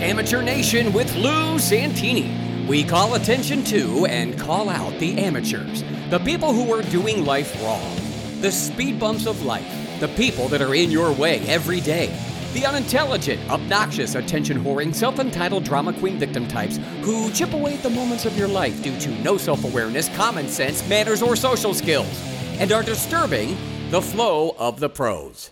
Amateur Nation with Lou Santini. We call attention to and call out the amateurs, the people who are doing life wrong, the speed bumps of life, the people that are in your way every day, the unintelligent, obnoxious, attention whoring, self entitled drama queen victim types who chip away at the moments of your life due to no self awareness, common sense, manners, or social skills, and are disturbing the flow of the pros.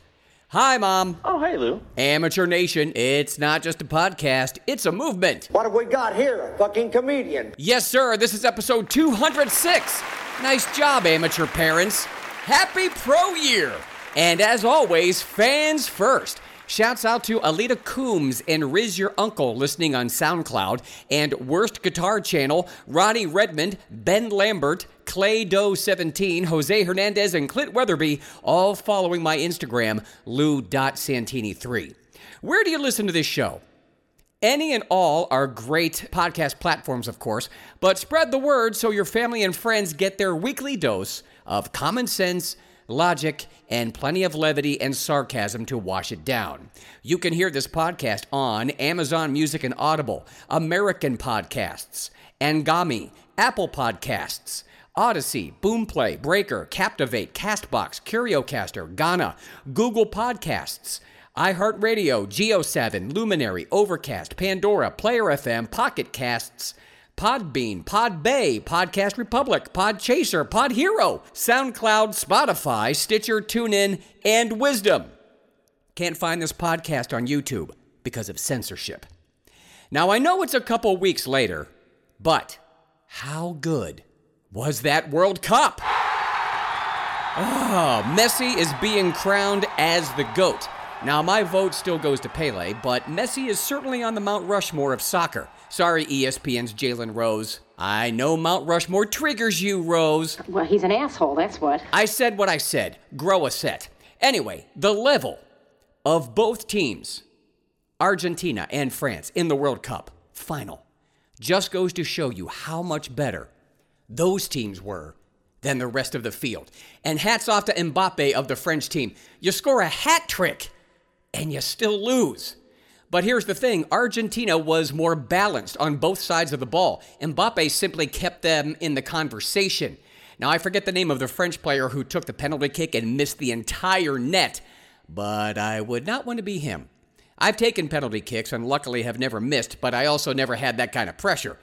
Hi, Mom. Oh, hey, Lou. Amateur Nation, it's not just a podcast, it's a movement. What have we got here? A fucking comedian. Yes, sir, this is episode 206. Nice job, amateur parents. Happy Pro Year! And as always, fans first. Shouts out to Alita Coombs and Riz Your Uncle listening on SoundCloud, and Worst Guitar Channel, Ronnie Redmond, Ben Lambert, Clay Doe 17, Jose Hernandez, and Clint Weatherby, all following my Instagram, lou.santini3. Where do you listen to this show? Any and all are great podcast platforms, of course, but spread the word so your family and friends get their weekly dose of common sense, logic, and plenty of levity and sarcasm to wash it down. You can hear this podcast on Amazon Music and Audible, American Podcasts, Anghami, Apple Podcasts, Audacy, Boomplay, Breaker, Captivate, Castbox, CurioCaster, Gaana, Google Podcasts, iHeartRadio, JioSaavn, Luminary, Overcast, Pandora, Player FM, Pocket Casts, Podbean, Podbay, Podcast Republic, Podchaser, Podhero, SoundCloud, Spotify, Stitcher, TuneIn, and Wisdom. Can't find this podcast on YouTube because of censorship. Now, I know it's a couple weeks later, but how good was that World Cup? Oh, Messi is being crowned as the GOAT. Now, my vote still goes to Pele, but Messi is certainly on the Mount Rushmore of soccer. Sorry, ESPN's Jalen Rose. I know Mount Rushmore triggers you, Rose. Well, he's an asshole, that's what. I said what I said. Grow a set. Anyway, the level of both teams, Argentina and France, in the World Cup final, just goes to show you how much better those teams were than the rest of the field. And hats off to Mbappe of the French team. You score a hat trick and you still lose. But here's the thing Argentina was more balanced on both sides of the ball. Mbappe simply kept them in the conversation. Now, I forget the name of the French player who took the penalty kick and missed the entire net, but I would not want to be him. I've taken penalty kicks and luckily have never missed, but I also never had that kind of pressure.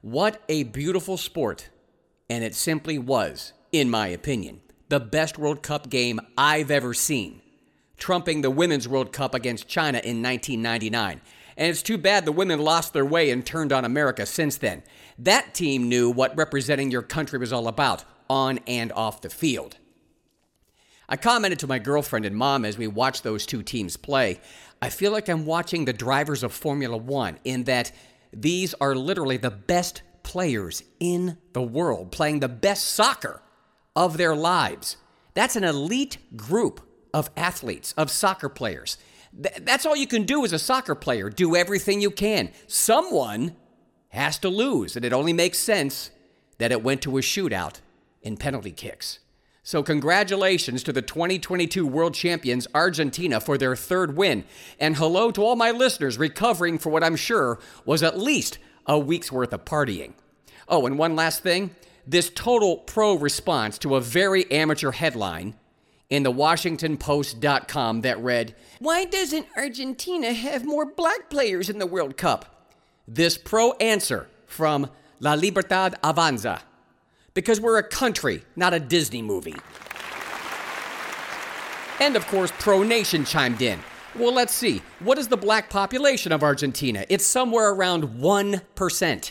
What a beautiful sport. And it simply was, in my opinion, the best World Cup game I've ever seen trumping the Women's World Cup against China in 1999. And it's too bad the women lost their way and turned on America since then. That team knew what representing your country was all about, on and off the field. I commented to my girlfriend and mom as we watched those two teams play. I feel like I'm watching the drivers of Formula One in that these are literally the best players in the world playing the best soccer of their lives. That's an elite group of athletes, of soccer players. Th- that's all you can do as a soccer player. Do everything you can. Someone has to lose, and it only makes sense that it went to a shootout in penalty kicks. So, congratulations to the 2022 world champions, Argentina, for their third win. And hello to all my listeners recovering for what I'm sure was at least a week's worth of partying. Oh, and one last thing this total pro response to a very amateur headline in the WashingtonPost.com that read, Why doesn't Argentina have more black players in the World Cup? This pro answer from La Libertad Avanza. Because we're a country, not a Disney movie. And of course, Pro Nation chimed in. Well, let's see. What is the black population of Argentina? It's somewhere around 1%.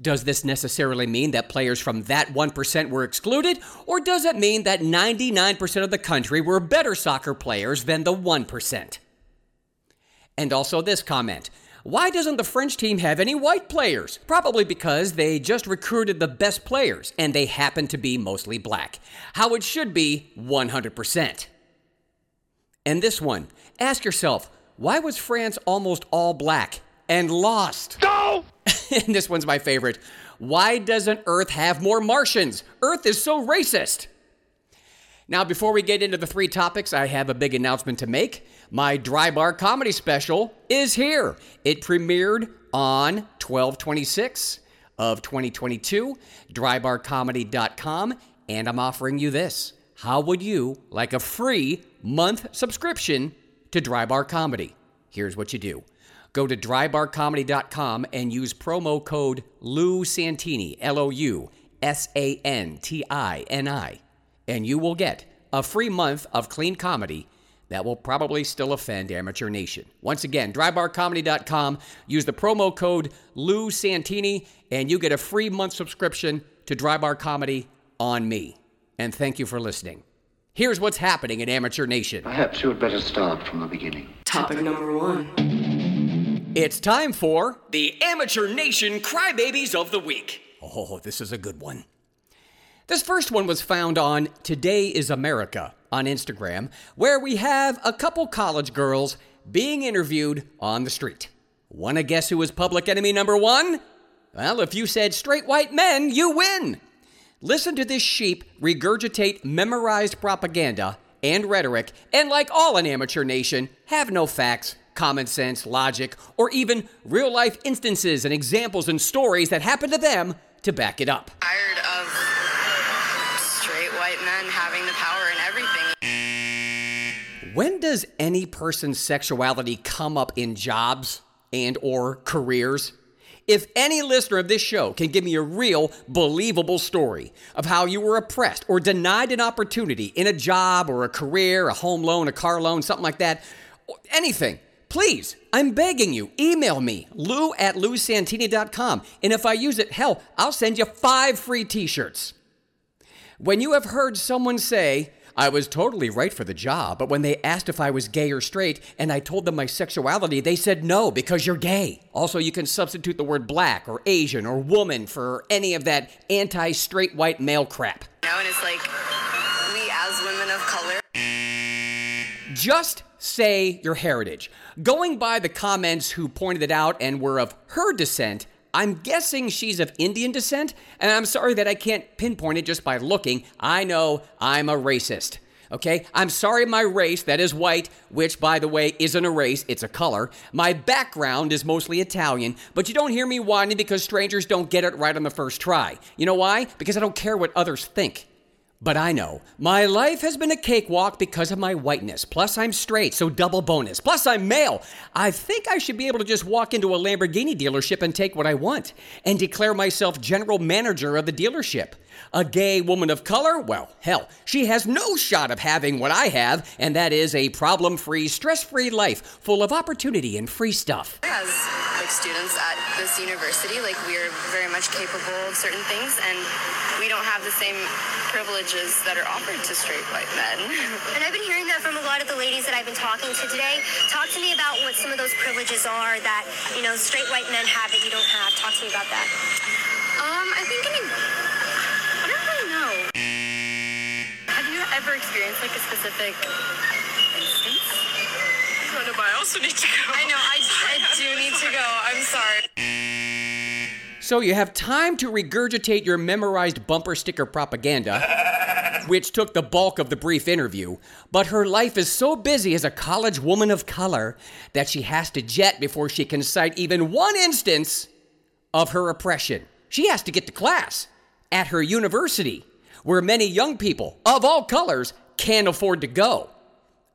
Does this necessarily mean that players from that 1% were excluded? Or does it mean that 99% of the country were better soccer players than the 1%? And also this comment Why doesn't the French team have any white players? Probably because they just recruited the best players and they happen to be mostly black. How it should be 100%. And this one, ask yourself, why was France almost all black and lost? No! and this one's my favorite. Why doesn't Earth have more Martians? Earth is so racist. Now, before we get into the three topics, I have a big announcement to make. My Dry Bar comedy special is here. It premiered on 1226 of 2022, drybarcomedy.com, and I'm offering you this. How would you like a free month subscription to Dry Bar Comedy? Here's what you do. Go to drybarcomedy.com and use promo code Lou Santini, L O U S A N T I N I and you will get a free month of clean comedy that will probably still offend Amateur Nation. Once again, drybarcomedy.com. Use the promo code Lou Santini, and you get a free month subscription to Drybar Comedy on me. And thank you for listening. Here's what's happening in Amateur Nation. Perhaps you had better start from the beginning. Topic number one. It's time for the Amateur Nation Crybabies of the Week. Oh, this is a good one. This first one was found on Today is America on Instagram, where we have a couple college girls being interviewed on the street. Want to guess who is public enemy number one? Well, if you said straight white men, you win. Listen to this sheep regurgitate memorized propaganda and rhetoric, and like all in amateur nation, have no facts, common sense, logic, or even real life instances and examples and stories that happened to them to back it up. tired of straight white men having the power and everything. When does any person's sexuality come up in jobs and or careers? If any listener of this show can give me a real, believable story of how you were oppressed or denied an opportunity in a job or a career, a home loan, a car loan, something like that, anything, please, I'm begging you, email me, lou at lousantini.com. And if I use it, hell, I'll send you five free t shirts. When you have heard someone say, I was totally right for the job, but when they asked if I was gay or straight and I told them my sexuality, they said no because you're gay. Also, you can substitute the word black or Asian or woman for any of that anti straight white male crap. You know, and it's like we as women of color Just say your heritage. Going by the comments who pointed it out and were of her descent, I'm guessing she's of Indian descent, and I'm sorry that I can't pinpoint it just by looking. I know I'm a racist. Okay? I'm sorry my race, that is white, which by the way isn't a race, it's a color. My background is mostly Italian, but you don't hear me whining because strangers don't get it right on the first try. You know why? Because I don't care what others think. But I know my life has been a cakewalk because of my whiteness. Plus, I'm straight, so double bonus. Plus, I'm male. I think I should be able to just walk into a Lamborghini dealership and take what I want and declare myself general manager of the dealership. A gay woman of color? Well, hell, she has no shot of having what I have, and that is a problem free, stress free life full of opportunity and free stuff. as like students at this university, like we are very much capable of certain things and we don't have the same privileges that are offered to straight white men. And I've been hearing that from a lot of the ladies that I've been talking to today. Talk to me about what some of those privileges are that, you know, straight white men have that you don't have. Talk to me about that. Um, I think any I ever experienced like a specific instance? I know, I also need to go. I know, I, I do need to go. I'm sorry. So you have time to regurgitate your memorized bumper sticker propaganda, which took the bulk of the brief interview, but her life is so busy as a college woman of color that she has to jet before she can cite even one instance of her oppression. She has to get to class at her university, where many young people of all colors can't afford to go.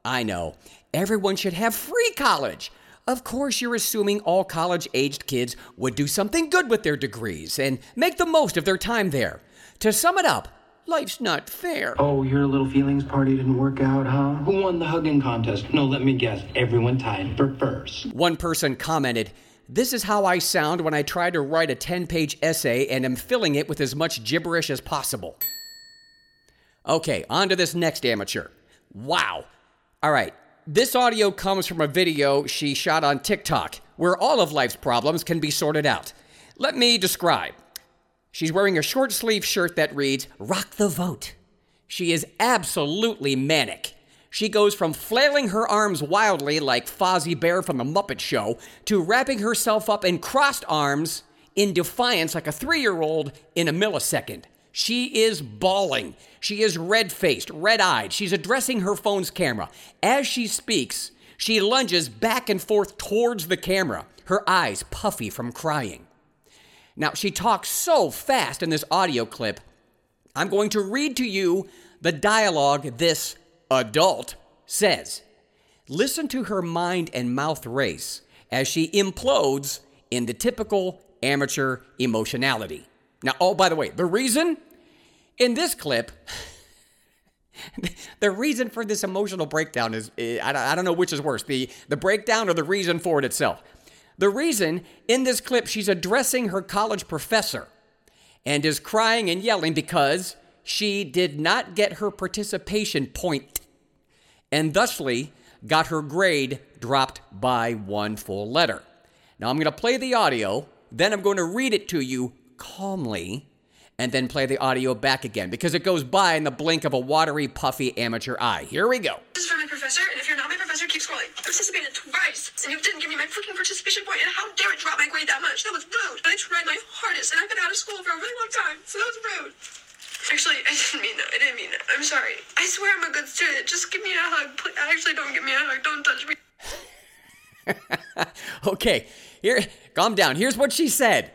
I know. Everyone should have free college. Of course, you're assuming all college aged kids would do something good with their degrees and make the most of their time there. To sum it up, life's not fair. Oh, your little feelings party didn't work out, huh? Who won the hugging contest? No, let me guess. Everyone tied for first. One person commented, This is how I sound when I try to write a 10 page essay and am filling it with as much gibberish as possible. Okay, on to this next amateur. Wow. All right, this audio comes from a video she shot on TikTok where all of life's problems can be sorted out. Let me describe. She's wearing a short sleeve shirt that reads, Rock the Vote. She is absolutely manic. She goes from flailing her arms wildly like Fozzie Bear from The Muppet Show to wrapping herself up in crossed arms in defiance like a three year old in a millisecond. She is bawling. She is red faced, red eyed. She's addressing her phone's camera. As she speaks, she lunges back and forth towards the camera, her eyes puffy from crying. Now, she talks so fast in this audio clip, I'm going to read to you the dialogue this adult says. Listen to her mind and mouth race as she implodes in the typical amateur emotionality. Now, oh, by the way, the reason in this clip, the reason for this emotional breakdown is eh, I don't know which is worse, the, the breakdown or the reason for it itself. The reason in this clip, she's addressing her college professor and is crying and yelling because she did not get her participation point and thusly got her grade dropped by one full letter. Now I'm going to play the audio, then I'm going to read it to you calmly, and then play the audio back again because it goes by in the blink of a watery, puffy amateur eye. Here we go. This is for my professor, and if you're not my professor, keep scrolling. I participated twice, and you didn't give me my freaking participation point, and how dare it drop my grade that much? That was rude. But I tried my hardest, and I've been out of school for a really long time, so that was rude. Actually, I didn't mean that. I didn't mean it. I'm sorry. I swear I'm a good student. Just give me a hug. Please. Actually, don't give me a hug. Don't touch me. okay, here, calm down. Here's what she said.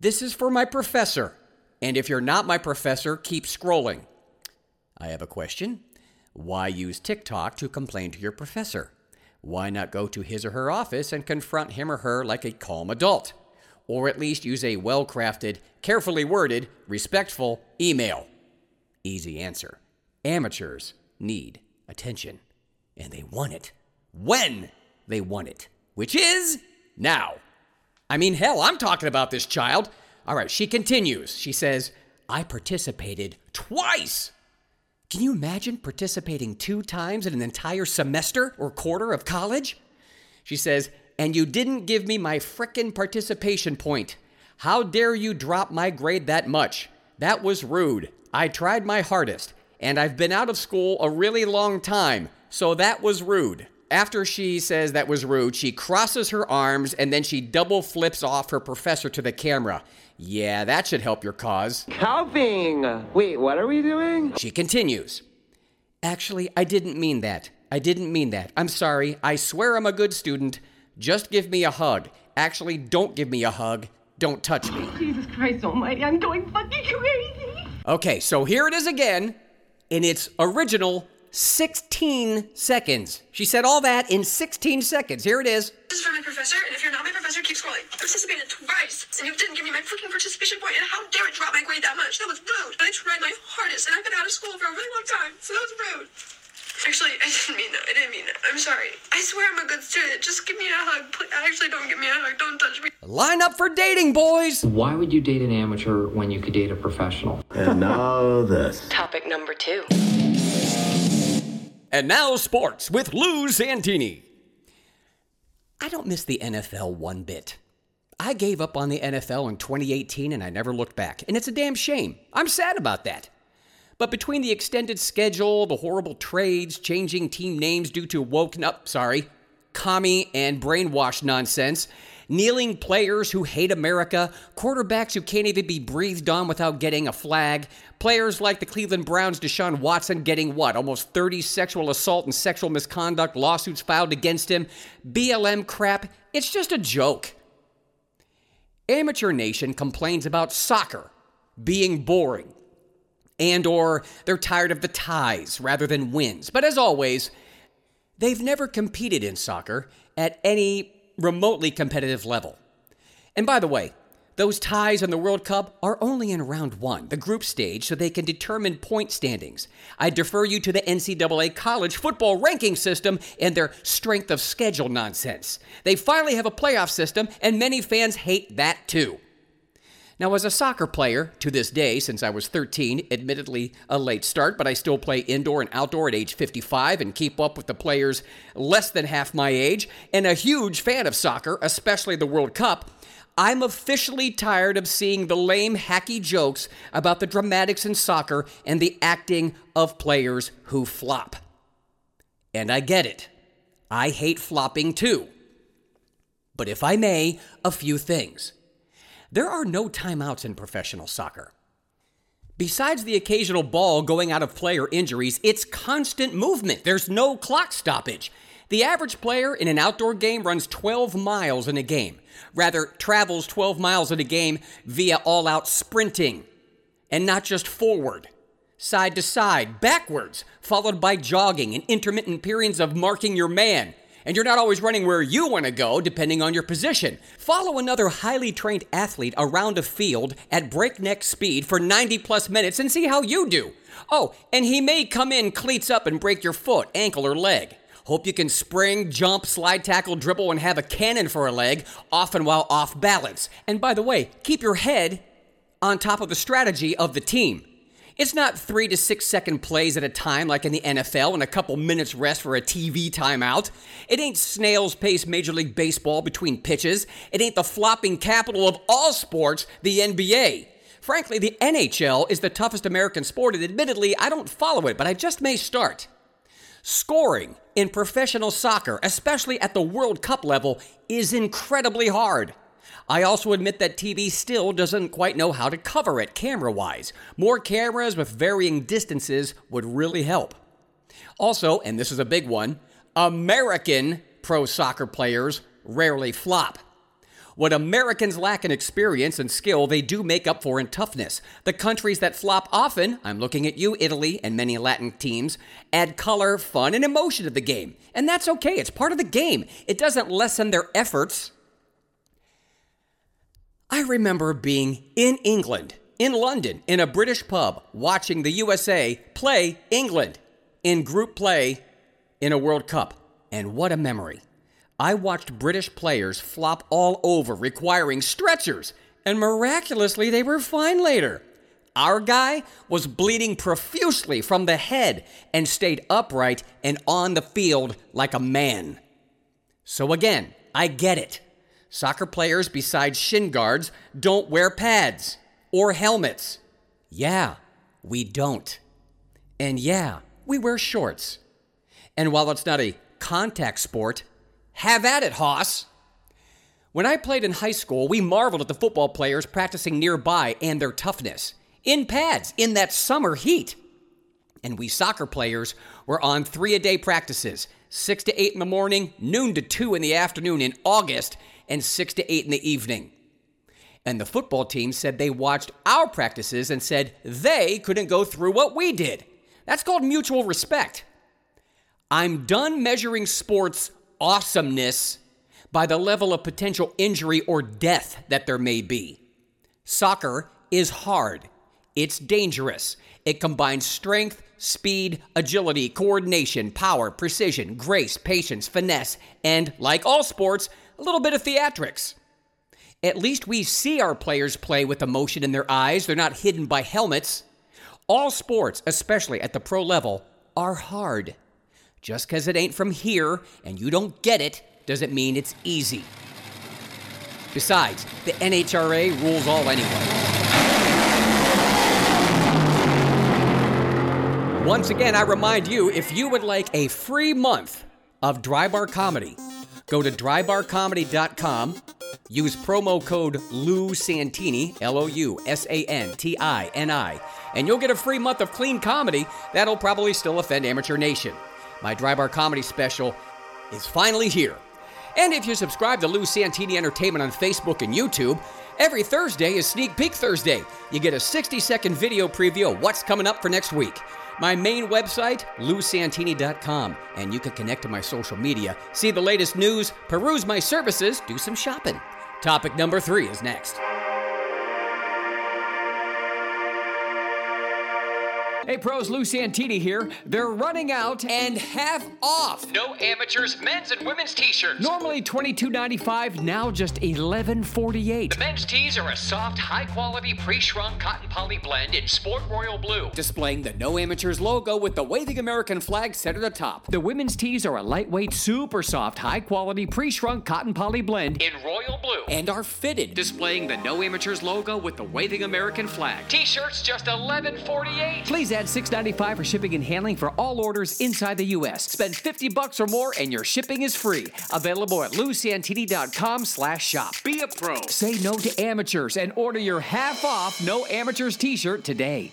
This is for my professor. And if you're not my professor, keep scrolling. I have a question. Why use TikTok to complain to your professor? Why not go to his or her office and confront him or her like a calm adult? or at least use a well crafted, carefully worded, respectful email? Easy answer. Amateurs need attention, and they want it when they want it, which is now. I mean, hell, I'm talking about this child. All right, she continues. She says, I participated twice. Can you imagine participating two times in an entire semester or quarter of college? She says, and you didn't give me my frickin' participation point. How dare you drop my grade that much? That was rude. I tried my hardest, and I've been out of school a really long time, so that was rude. After she says that was rude, she crosses her arms and then she double flips off her professor to the camera. Yeah, that should help your cause. Helping! Wait, what are we doing? She continues. Actually, I didn't mean that. I didn't mean that. I'm sorry. I swear I'm a good student. Just give me a hug. Actually, don't give me a hug. Don't touch me. Jesus Christ almighty, I'm going fucking crazy. Okay, so here it is again in its original 16 seconds. She said all that in 16 seconds. Here it is. This is for my professor, and if you're not my professor, keep scrolling. I participated twice, and you didn't give me my freaking participation point, and how dare it drop my grade that much? That was rude. But I tried my hardest, and I've been out of school for a really long time, so that was rude. Actually, I didn't mean that. I didn't mean it. I'm sorry. I swear I'm a good student. Just give me a hug. Please. Actually, don't give me a hug. Don't touch me. Line up for dating, boys. Why would you date an amateur when you could date a professional? And now this. Topic number two. And now sports with Lou Santini. I don't miss the NFL one bit. I gave up on the NFL in 2018 and I never looked back. And it's a damn shame. I'm sad about that. But between the extended schedule, the horrible trades, changing team names due to woke up, sorry, commie and brainwash nonsense, kneeling players who hate America, quarterbacks who can't even be breathed on without getting a flag, players like the Cleveland Browns' Deshaun Watson getting what, almost 30 sexual assault and sexual misconduct lawsuits filed against him, BLM crap, it's just a joke. Amateur Nation complains about soccer being boring and or they're tired of the ties rather than wins. But as always, they've never competed in soccer at any remotely competitive level. And by the way, those ties in the World Cup are only in round one, the group stage, so they can determine point standings. I defer you to the NCAA college football ranking system and their strength of schedule nonsense. They finally have a playoff system, and many fans hate that too. Now, as a soccer player to this day, since I was 13, admittedly a late start, but I still play indoor and outdoor at age 55 and keep up with the players less than half my age, and a huge fan of soccer, especially the World Cup, I'm officially tired of seeing the lame, hacky jokes about the dramatics in soccer and the acting of players who flop. And I get it. I hate flopping too. But if I may, a few things. There are no timeouts in professional soccer. Besides the occasional ball going out of play or injuries, it's constant movement. There's no clock stoppage. The average player in an outdoor game runs 12 miles in a game, rather, travels 12 miles in a game via all out sprinting, and not just forward, side to side, backwards, followed by jogging and intermittent periods of marking your man and you're not always running where you want to go, depending on your position. Follow another highly trained athlete around a field at breakneck speed for 90 plus minutes and see how you do. Oh, and he may come in cleats up and break your foot, ankle, or leg. Hope you can spring, jump, slide tackle, dribble, and have a cannon for a leg, often while off balance. And by the way, keep your head on top of the strategy of the team. It's not three to six second plays at a time like in the NFL and a couple minutes rest for a TV timeout. It ain't snail's pace Major League Baseball between pitches. It ain't the flopping capital of all sports, the NBA. Frankly, the NHL is the toughest American sport, and admittedly, I don't follow it, but I just may start. Scoring in professional soccer, especially at the World Cup level, is incredibly hard. I also admit that TV still doesn't quite know how to cover it camera wise. More cameras with varying distances would really help. Also, and this is a big one, American pro soccer players rarely flop. What Americans lack in experience and skill, they do make up for in toughness. The countries that flop often, I'm looking at you, Italy, and many Latin teams, add color, fun, and emotion to the game. And that's okay, it's part of the game. It doesn't lessen their efforts I remember being in England, in London, in a British pub, watching the USA play England in group play in a World Cup. And what a memory. I watched British players flop all over, requiring stretchers, and miraculously they were fine later. Our guy was bleeding profusely from the head and stayed upright and on the field like a man. So again, I get it. Soccer players, besides shin guards, don't wear pads or helmets. Yeah, we don't. And yeah, we wear shorts. And while it's not a contact sport, have at it, Hoss. When I played in high school, we marveled at the football players practicing nearby and their toughness. In pads, in that summer heat. And we soccer players were on three a day practices 6 to 8 in the morning, noon to 2 in the afternoon in August, and 6 to 8 in the evening. And the football team said they watched our practices and said they couldn't go through what we did. That's called mutual respect. I'm done measuring sports awesomeness by the level of potential injury or death that there may be. Soccer is hard, it's dangerous. It combines strength, speed, agility, coordination, power, precision, grace, patience, finesse, and, like all sports, a little bit of theatrics. At least we see our players play with emotion in their eyes. They're not hidden by helmets. All sports, especially at the pro level, are hard. Just because it ain't from here and you don't get it doesn't mean it's easy. Besides, the NHRA rules all anyway. Once again, I remind you if you would like a free month of Dry Bar Comedy, Go to drybarcomedy.com, use promo code Lou Santini, L O U S A N T I N I, and you'll get a free month of clean comedy that'll probably still offend Amateur Nation. My Drybar Comedy special is finally here. And if you subscribe to Lou Santini Entertainment on Facebook and YouTube, every Thursday is Sneak Peek Thursday. You get a 60 second video preview of what's coming up for next week. My main website, lousantini.com, and you can connect to my social media, see the latest news, peruse my services, do some shopping. Topic number three is next. Hey pros, Lou Santini here. They're running out and half off. No amateurs, men's and women's t-shirts. Normally $22.95, now just $11.48. The men's tees are a soft, high-quality pre-shrunk cotton poly blend in sport royal blue, displaying the No Amateurs logo with the waving American flag centered at The top. The women's tees are a lightweight, super soft, high-quality pre-shrunk cotton poly blend in royal blue and are fitted, displaying the No Amateurs logo with the waving American flag. T-shirts just $11.48. Please add $6.95 for shipping and handling for all orders inside the U.S. Spend 50 bucks or more and your shipping is free. Available at lousantini.com slash shop. Be a pro. Say no to amateurs and order your half off No Amateurs t-shirt today.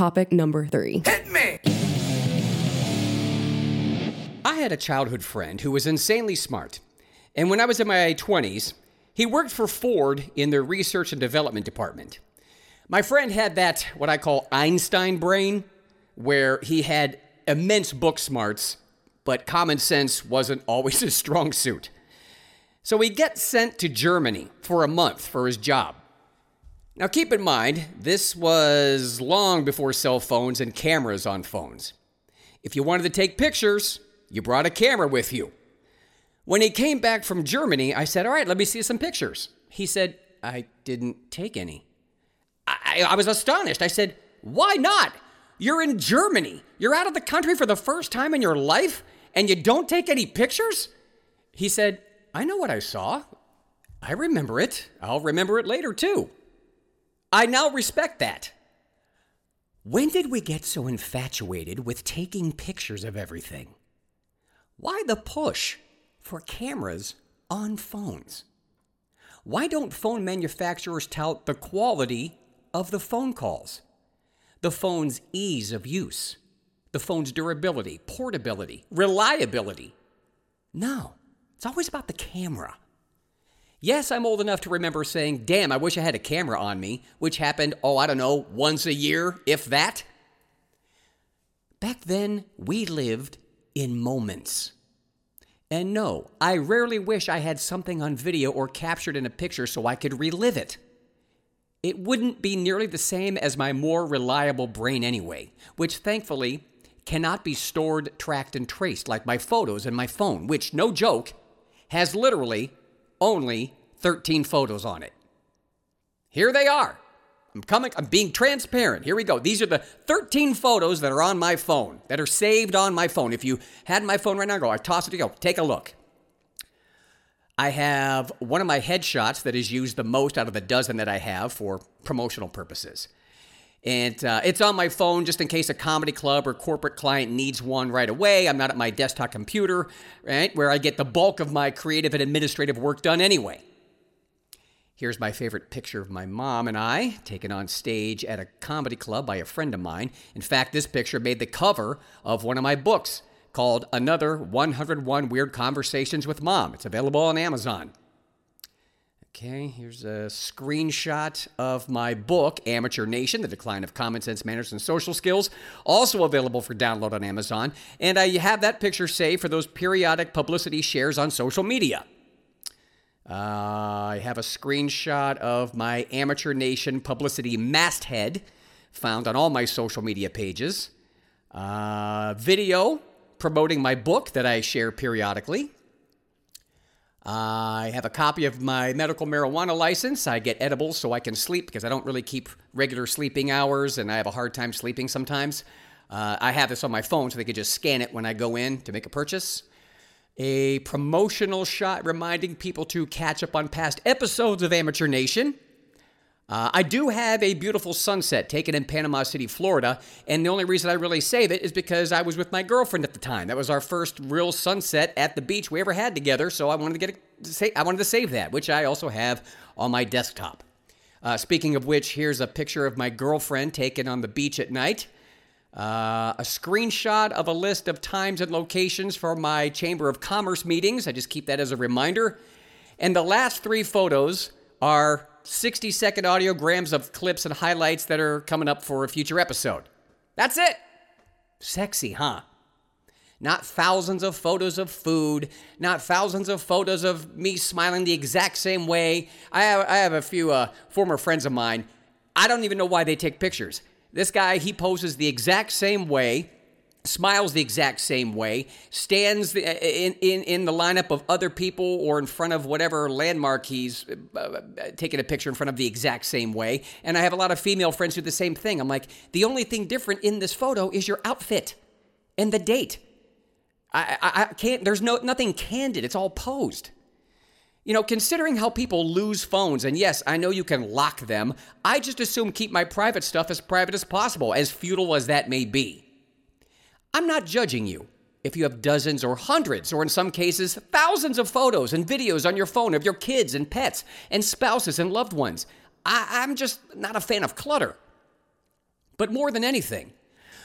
Topic number three. Hit me! I had a childhood friend who was insanely smart. And when I was in my 20s, he worked for Ford in their research and development department. My friend had that, what I call Einstein brain, where he had immense book smarts, but common sense wasn't always his strong suit. So he gets sent to Germany for a month for his job. Now, keep in mind, this was long before cell phones and cameras on phones. If you wanted to take pictures, you brought a camera with you. When he came back from Germany, I said, All right, let me see some pictures. He said, I didn't take any. I, I was astonished. I said, Why not? You're in Germany. You're out of the country for the first time in your life, and you don't take any pictures? He said, I know what I saw. I remember it. I'll remember it later, too. I now respect that. When did we get so infatuated with taking pictures of everything? Why the push for cameras on phones? Why don't phone manufacturers tout the quality of the phone calls? The phone's ease of use, the phone's durability, portability, reliability. No, it's always about the camera. Yes, I'm old enough to remember saying, damn, I wish I had a camera on me, which happened, oh, I don't know, once a year, if that. Back then, we lived in moments. And no, I rarely wish I had something on video or captured in a picture so I could relive it. It wouldn't be nearly the same as my more reliable brain anyway, which thankfully cannot be stored, tracked, and traced like my photos and my phone, which, no joke, has literally only 13 photos on it. Here they are. I'm coming, I'm being transparent. Here we go. These are the 13 photos that are on my phone, that are saved on my phone. If you had my phone right now, go, I toss it to go. Take a look. I have one of my headshots that is used the most out of the dozen that I have for promotional purposes. And uh, it's on my phone just in case a comedy club or corporate client needs one right away. I'm not at my desktop computer, right, where I get the bulk of my creative and administrative work done anyway. Here's my favorite picture of my mom and I, taken on stage at a comedy club by a friend of mine. In fact, this picture made the cover of one of my books called Another 101 Weird Conversations with Mom. It's available on Amazon. Okay, here's a screenshot of my book, Amateur Nation The Decline of Common Sense, Manners, and Social Skills, also available for download on Amazon. And I have that picture saved for those periodic publicity shares on social media. Uh, I have a screenshot of my Amateur Nation publicity masthead found on all my social media pages. Uh, video promoting my book that I share periodically. I have a copy of my medical marijuana license. I get edibles so I can sleep because I don't really keep regular sleeping hours and I have a hard time sleeping sometimes. Uh, I have this on my phone so they could just scan it when I go in to make a purchase. A promotional shot reminding people to catch up on past episodes of Amateur Nation. Uh, I do have a beautiful sunset taken in Panama City, Florida, and the only reason I really save it is because I was with my girlfriend at the time. That was our first real sunset at the beach we ever had together, so I wanted to get a, I wanted to save that, which I also have on my desktop. Uh, speaking of which, here's a picture of my girlfriend taken on the beach at night. Uh, a screenshot of a list of times and locations for my Chamber of Commerce meetings. I just keep that as a reminder. And the last three photos are 60 second audiograms of clips and highlights that are coming up for a future episode. That's it. Sexy, huh? Not thousands of photos of food, not thousands of photos of me smiling the exact same way. I have, I have a few uh, former friends of mine. I don't even know why they take pictures. This guy, he poses the exact same way smiles the exact same way, stands in, in, in the lineup of other people or in front of whatever landmark he's uh, uh, taking a picture in front of the exact same way. And I have a lot of female friends who do the same thing. I'm like, the only thing different in this photo is your outfit and the date. I, I, I can't, there's no nothing candid, it's all posed. You know, considering how people lose phones, and yes, I know you can lock them, I just assume keep my private stuff as private as possible, as futile as that may be. I'm not judging you. If you have dozens or hundreds, or in some cases, thousands of photos and videos on your phone of your kids and pets and spouses and loved ones, I- am just not a fan of clutter. But more than anything,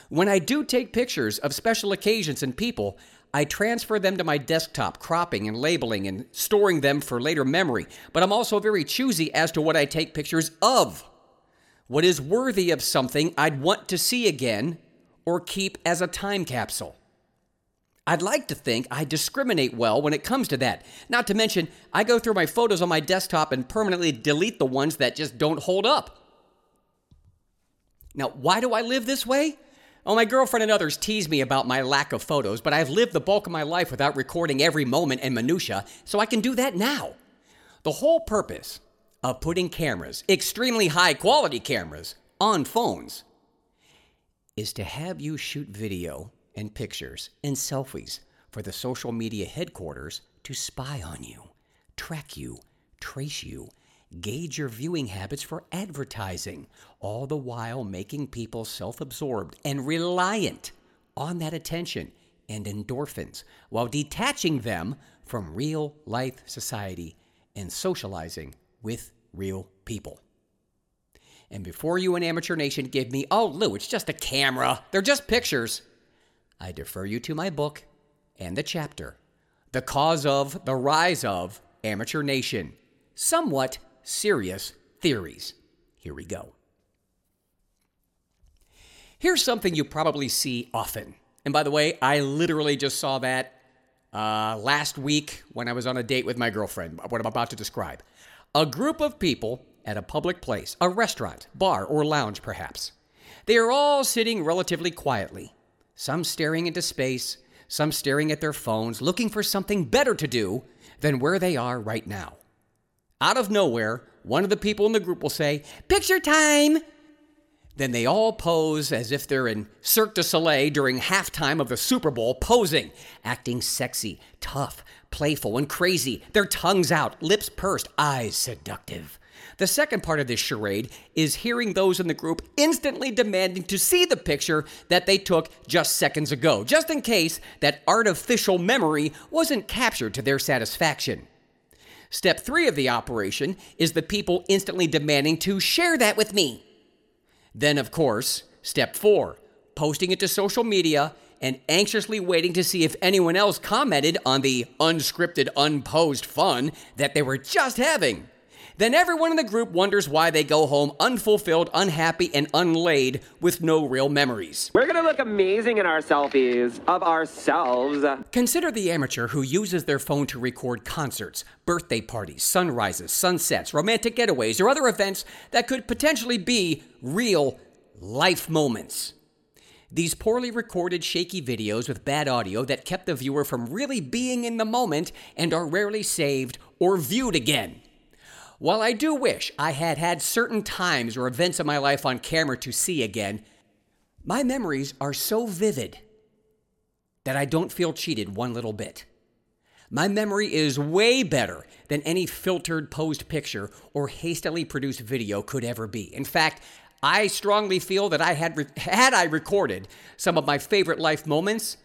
when I do take pictures of special occasions and people, I transfer them to my desktop, cropping and labeling and storing them for later memory. But I'm also very choosy as to what I take pictures of. What is worthy of something I'd want to see again or keep as a time capsule. I'd like to think I discriminate well when it comes to that. Not to mention, I go through my photos on my desktop and permanently delete the ones that just don't hold up. Now, why do I live this way? Oh, my girlfriend and others tease me about my lack of photos, but I've lived the bulk of my life without recording every moment and minutia, so I can do that now. The whole purpose of putting cameras, extremely high quality cameras, on phones is to have you shoot video and pictures and selfies for the social media headquarters to spy on you, track you, trace you, gauge your viewing habits for advertising, all the while making people self absorbed and reliant on that attention and endorphins while detaching them from real life society and socializing with real people. And before you and Amateur Nation give me, oh, Lou, it's just a camera, they're just pictures, I defer you to my book and the chapter The Cause of, the Rise of Amateur Nation Somewhat Serious Theories. Here we go. Here's something you probably see often. And by the way, I literally just saw that uh, last week when I was on a date with my girlfriend, what I'm about to describe. A group of people at a public place, a restaurant, bar, or lounge perhaps. They are all sitting relatively quietly, some staring into space, some staring at their phones, looking for something better to do than where they are right now. Out of nowhere, one of the people in the group will say, Picture time! Then they all pose as if they're in Cirque du Soleil during halftime of the Super Bowl, posing, acting sexy, tough, playful, and crazy, their tongues out, lips pursed, eyes seductive. The second part of this charade is hearing those in the group instantly demanding to see the picture that they took just seconds ago, just in case that artificial memory wasn't captured to their satisfaction. Step three of the operation is the people instantly demanding to share that with me. Then, of course, step four posting it to social media and anxiously waiting to see if anyone else commented on the unscripted, unposed fun that they were just having. Then everyone in the group wonders why they go home unfulfilled, unhappy, and unlaid with no real memories. We're gonna look amazing in our selfies of ourselves. Consider the amateur who uses their phone to record concerts, birthday parties, sunrises, sunsets, romantic getaways, or other events that could potentially be real life moments. These poorly recorded, shaky videos with bad audio that kept the viewer from really being in the moment and are rarely saved or viewed again. While I do wish I had had certain times or events of my life on camera to see again, My memories are so vivid that I don't feel cheated one little bit. My memory is way better than any filtered posed picture or hastily produced video could ever be. In fact, I strongly feel that I had re- had I recorded some of my favorite life moments,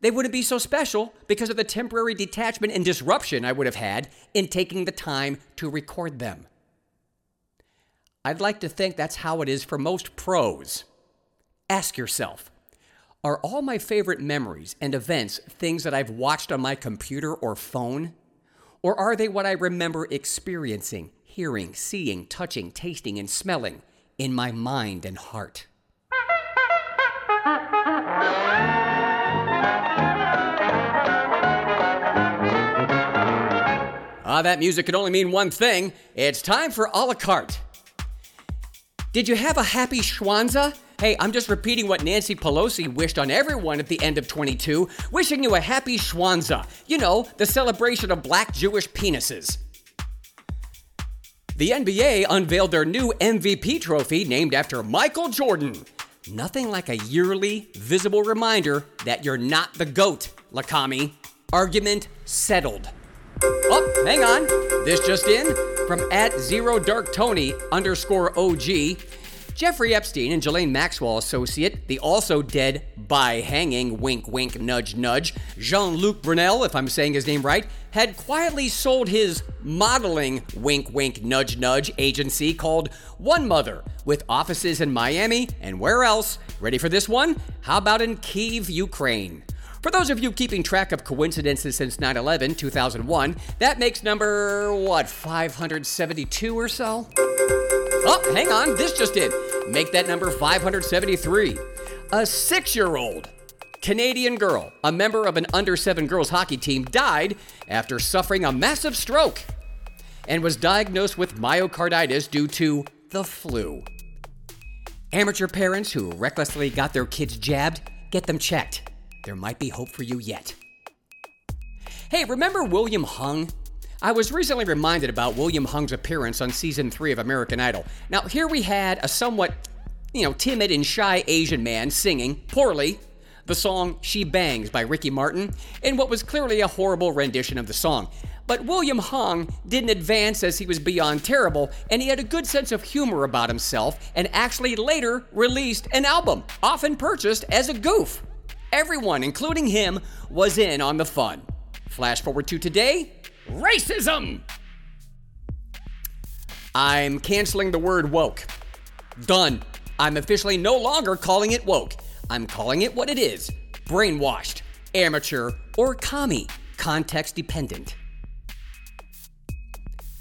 they wouldn't be so special because of the temporary detachment and disruption I would have had in taking the time to record them. I'd like to think that's how it is for most pros. Ask yourself Are all my favorite memories and events things that I've watched on my computer or phone? Or are they what I remember experiencing, hearing, seeing, touching, tasting, and smelling in my mind and heart? Ah, that music can only mean one thing. It's time for a la carte. Did you have a happy Schwanza? Hey, I'm just repeating what Nancy Pelosi wished on everyone at the end of 22, wishing you a happy Schwanza. You know, the celebration of black Jewish penises. The NBA unveiled their new MVP trophy named after Michael Jordan. Nothing like a yearly, visible reminder that you're not the GOAT, LeCommie. Argument settled. Oh, hang on. This just in from at zero dark Tony underscore OG. Jeffrey Epstein and Ghislaine Maxwell associate, the also dead by hanging, wink wink, nudge nudge, Jean Luc Brunel, if I'm saying his name right, had quietly sold his modeling, wink wink, nudge nudge agency called One Mother, with offices in Miami and where else? Ready for this one? How about in Kiev, Ukraine? For those of you keeping track of coincidences since 9 11, 2001, that makes number, what, 572 or so? Oh, hang on, this just did. Make that number 573. A six year old Canadian girl, a member of an under seven girls hockey team, died after suffering a massive stroke and was diagnosed with myocarditis due to the flu. Amateur parents who recklessly got their kids jabbed, get them checked. There might be hope for you yet. Hey, remember William Hung? I was recently reminded about William Hung's appearance on season 3 of American Idol. Now, here we had a somewhat, you know, timid and shy Asian man singing, poorly, the song She Bangs by Ricky Martin, in what was clearly a horrible rendition of the song. But William Hung didn't advance as he was beyond terrible, and he had a good sense of humor about himself, and actually later released an album, often purchased as a goof. Everyone, including him, was in on the fun. Flash forward to today racism! I'm canceling the word woke. Done. I'm officially no longer calling it woke. I'm calling it what it is brainwashed, amateur, or commie, context dependent.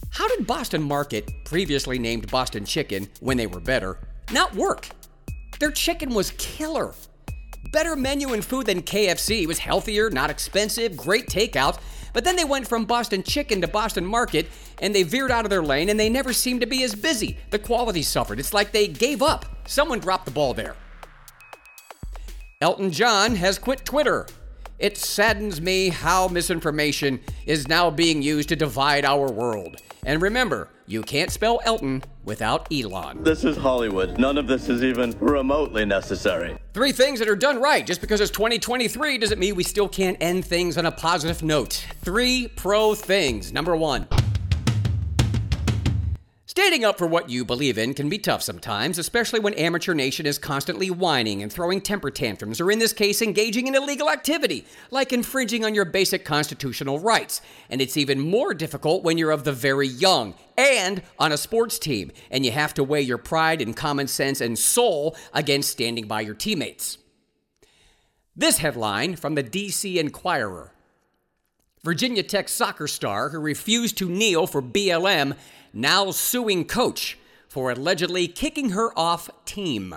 How did Boston Market, previously named Boston Chicken when they were better, not work? Their chicken was killer. Better menu and food than KFC. It was healthier, not expensive, great takeout. But then they went from Boston Chicken to Boston Market and they veered out of their lane and they never seemed to be as busy. The quality suffered. It's like they gave up. Someone dropped the ball there. Elton John has quit Twitter. It saddens me how misinformation is now being used to divide our world. And remember, you can't spell Elton without Elon. This is Hollywood. None of this is even remotely necessary. Three things that are done right. Just because it's 2023 doesn't mean we still can't end things on a positive note. Three pro things. Number one. Standing up for what you believe in can be tough sometimes, especially when Amateur Nation is constantly whining and throwing temper tantrums, or in this case, engaging in illegal activity, like infringing on your basic constitutional rights. And it's even more difficult when you're of the very young and on a sports team, and you have to weigh your pride and common sense and soul against standing by your teammates. This headline from the DC Inquirer Virginia Tech soccer star who refused to kneel for BLM now suing coach for allegedly kicking her off team.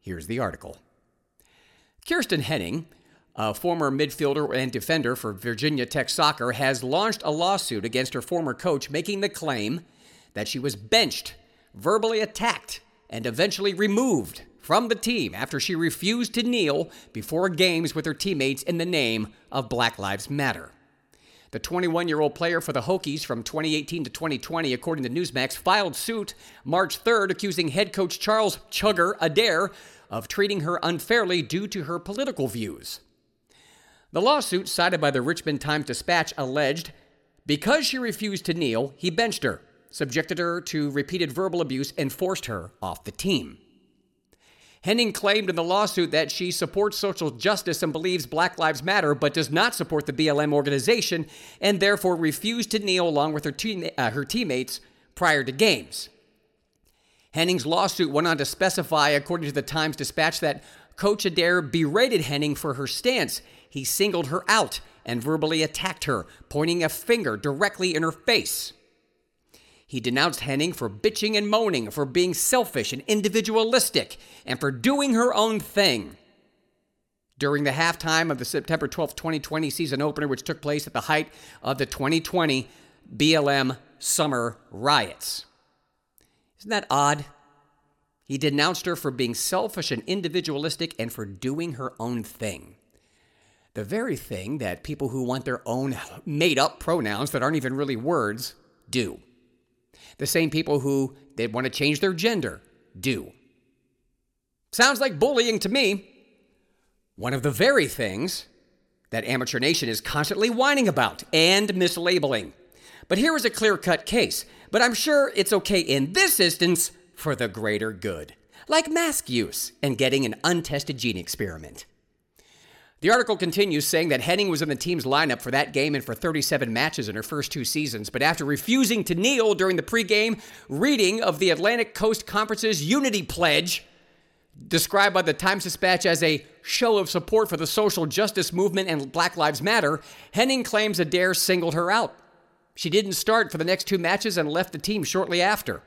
Here's the article. Kiersten Hening, a former midfielder and defender for Virginia Tech soccer, has launched a lawsuit against her former coach, making the claim that she was benched, verbally attacked, and eventually removed from the team after she refused to kneel before games with her teammates in the name of Black Lives Matter. The 21 year old player for the Hokies from 2018 to 2020, according to Newsmax, filed suit March 3rd accusing head coach Charles Chugger Adair of treating her unfairly due to her political views. The lawsuit cited by the Richmond Times Dispatch alleged because she refused to kneel, he benched her, subjected her to repeated verbal abuse, and forced her off the team. Hening claimed in the lawsuit that she supports social justice and believes Black Lives Matter, but does not support the BLM organization and therefore refused to kneel along with her, team, uh, her teammates prior to games. Hening's lawsuit went on to specify, according to the Times Dispatch, that Coach Adair berated Hening for her stance. He singled her out and verbally attacked her, pointing a finger directly in her face. He denounced Hening for bitching and moaning, for being selfish and individualistic, and for doing her own thing. During the halftime of the September 12, 2020 season opener, which took place at the height of the 2020 BLM summer riots. Isn't that odd? He denounced her for being selfish and individualistic and for doing her own thing. The very thing that people who want their own made up pronouns that aren't even really words do. The same people who they want to change their gender do. Sounds like bullying to me. One of the very things that Amateur Nation is constantly whining about and mislabeling. But here is a clear cut case. But I'm sure it's okay in this instance for the greater good, like mask use and getting an untested gene experiment. The article continues saying that Hening was in the team's lineup for that game and for 37 matches in her first two seasons, but after refusing to kneel during the pregame reading of the Atlantic Coast Conference's Unity Pledge, described by the Times Dispatch as a show of support for the social justice movement and Black Lives Matter, Hening claims Adair singled her out. She didn't start for the next two matches and left the team shortly after.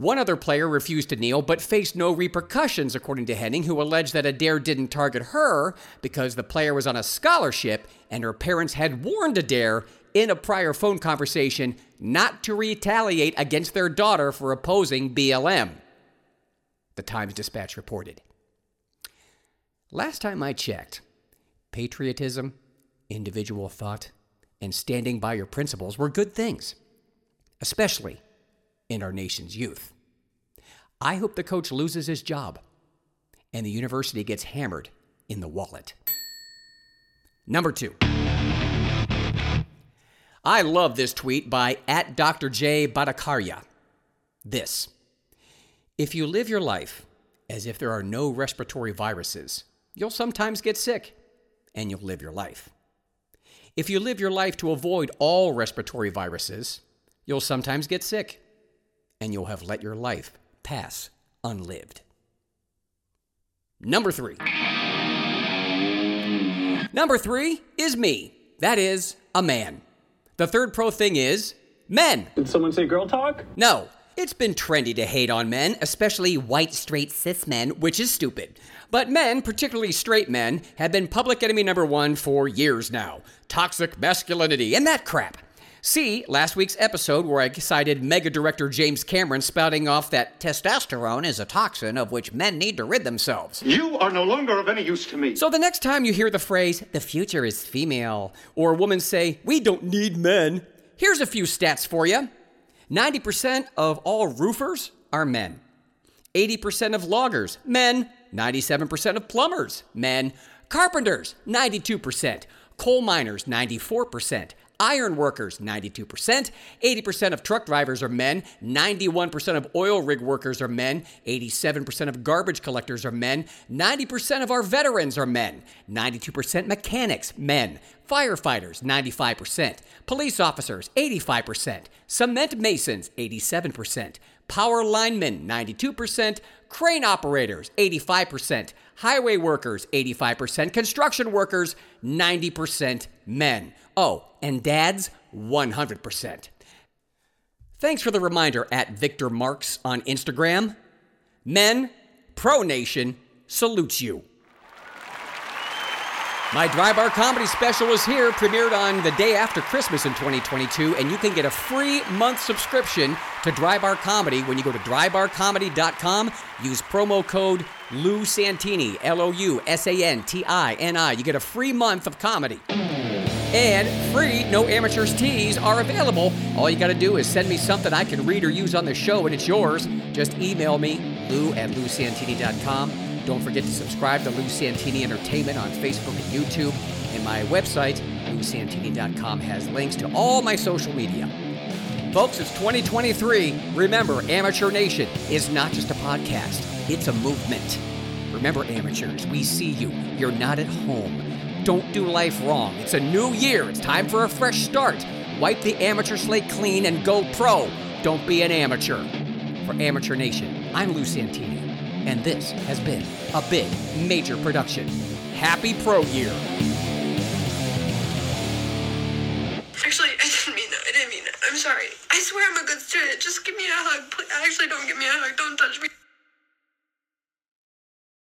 One other player refused to kneel but faced no repercussions, according to Hening, who alleged that Adair didn't target her because the player was on a scholarship and her parents had warned Adair in a prior phone conversation not to retaliate against their daughter for opposing BLM. The Times Dispatch reported. Last time I checked, patriotism, individual thought, and standing by your principles were good things, especially in our nation's youth. I hope the coach loses his job and the university gets hammered in the wallet. Number two. I love this tweet by at Dr. J. Bhattacharya. This. If you live your life as if there are no respiratory viruses, you'll sometimes get sick and you'll live your life. If you live your life to avoid all respiratory viruses, you'll sometimes get sick and you'll have let your life pass unlived. Number three. Number three is me. That is, a man. The third pro thing is men. Did someone say girl talk? No. It's been trendy to hate on men, especially white, straight, cis men, which is stupid. But men, particularly straight men, have been public enemy number one for years now. Toxic masculinity and that crap. See last week's episode where I cited mega director James Cameron spouting off that testosterone is a toxin of which men need to rid themselves. You are no longer of any use to me. So the next time you hear the phrase, the future is female, or a woman say, we don't need men, here's a few stats for you 90% of all roofers are men, 80% of loggers, men, 97% of plumbers, men, carpenters, 92%, coal miners, 94%. Iron workers, 92%. 80% of truck drivers are men. 91% of oil rig workers are men. 87% of garbage collectors are men. 90% of our veterans are men. 92% mechanics, men. Firefighters, 95%. Police officers, 85%. Cement masons, 87%. Power linemen, 92%. Crane operators, 85%. Highway workers, 85%. Construction workers, 90% men. Oh, and dads, 100%. Thanks for the reminder at Victor Marks on Instagram. Men, Pro Nation salutes you. My Dry Bar Comedy special is here, premiered on the day after Christmas in 2022, and you can get a free month subscription to Dry Bar Comedy when you go to drybarcomedy.com. Use promo code Lou Santini, L O U S A N T I N I. You get a free month of comedy. And free No Amateurs teas are available. All you got to do is send me something I can read or use on the show, and it's yours. Just email me lou at lousantini.com. Don't forget to subscribe to Lou Santini Entertainment on Facebook and YouTube. And my website, lousantini.com, has links to all my social media. Folks, it's 2023. Remember, Amateur Nation is not just a podcast, it's a movement. Remember, amateurs, we see you. You're not at home. Don't do life wrong. It's a new year. It's time for a fresh start. Wipe the amateur slate clean and go pro. Don't be an amateur. For Amateur Nation, I'm Lou Santini, and this has been a big, major production. Happy Pro Year! Actually, I didn't mean that. I didn't mean that. I'm sorry. I swear I'm a good student. Just give me a hug. Please. Actually, don't give me a hug. Don't touch me.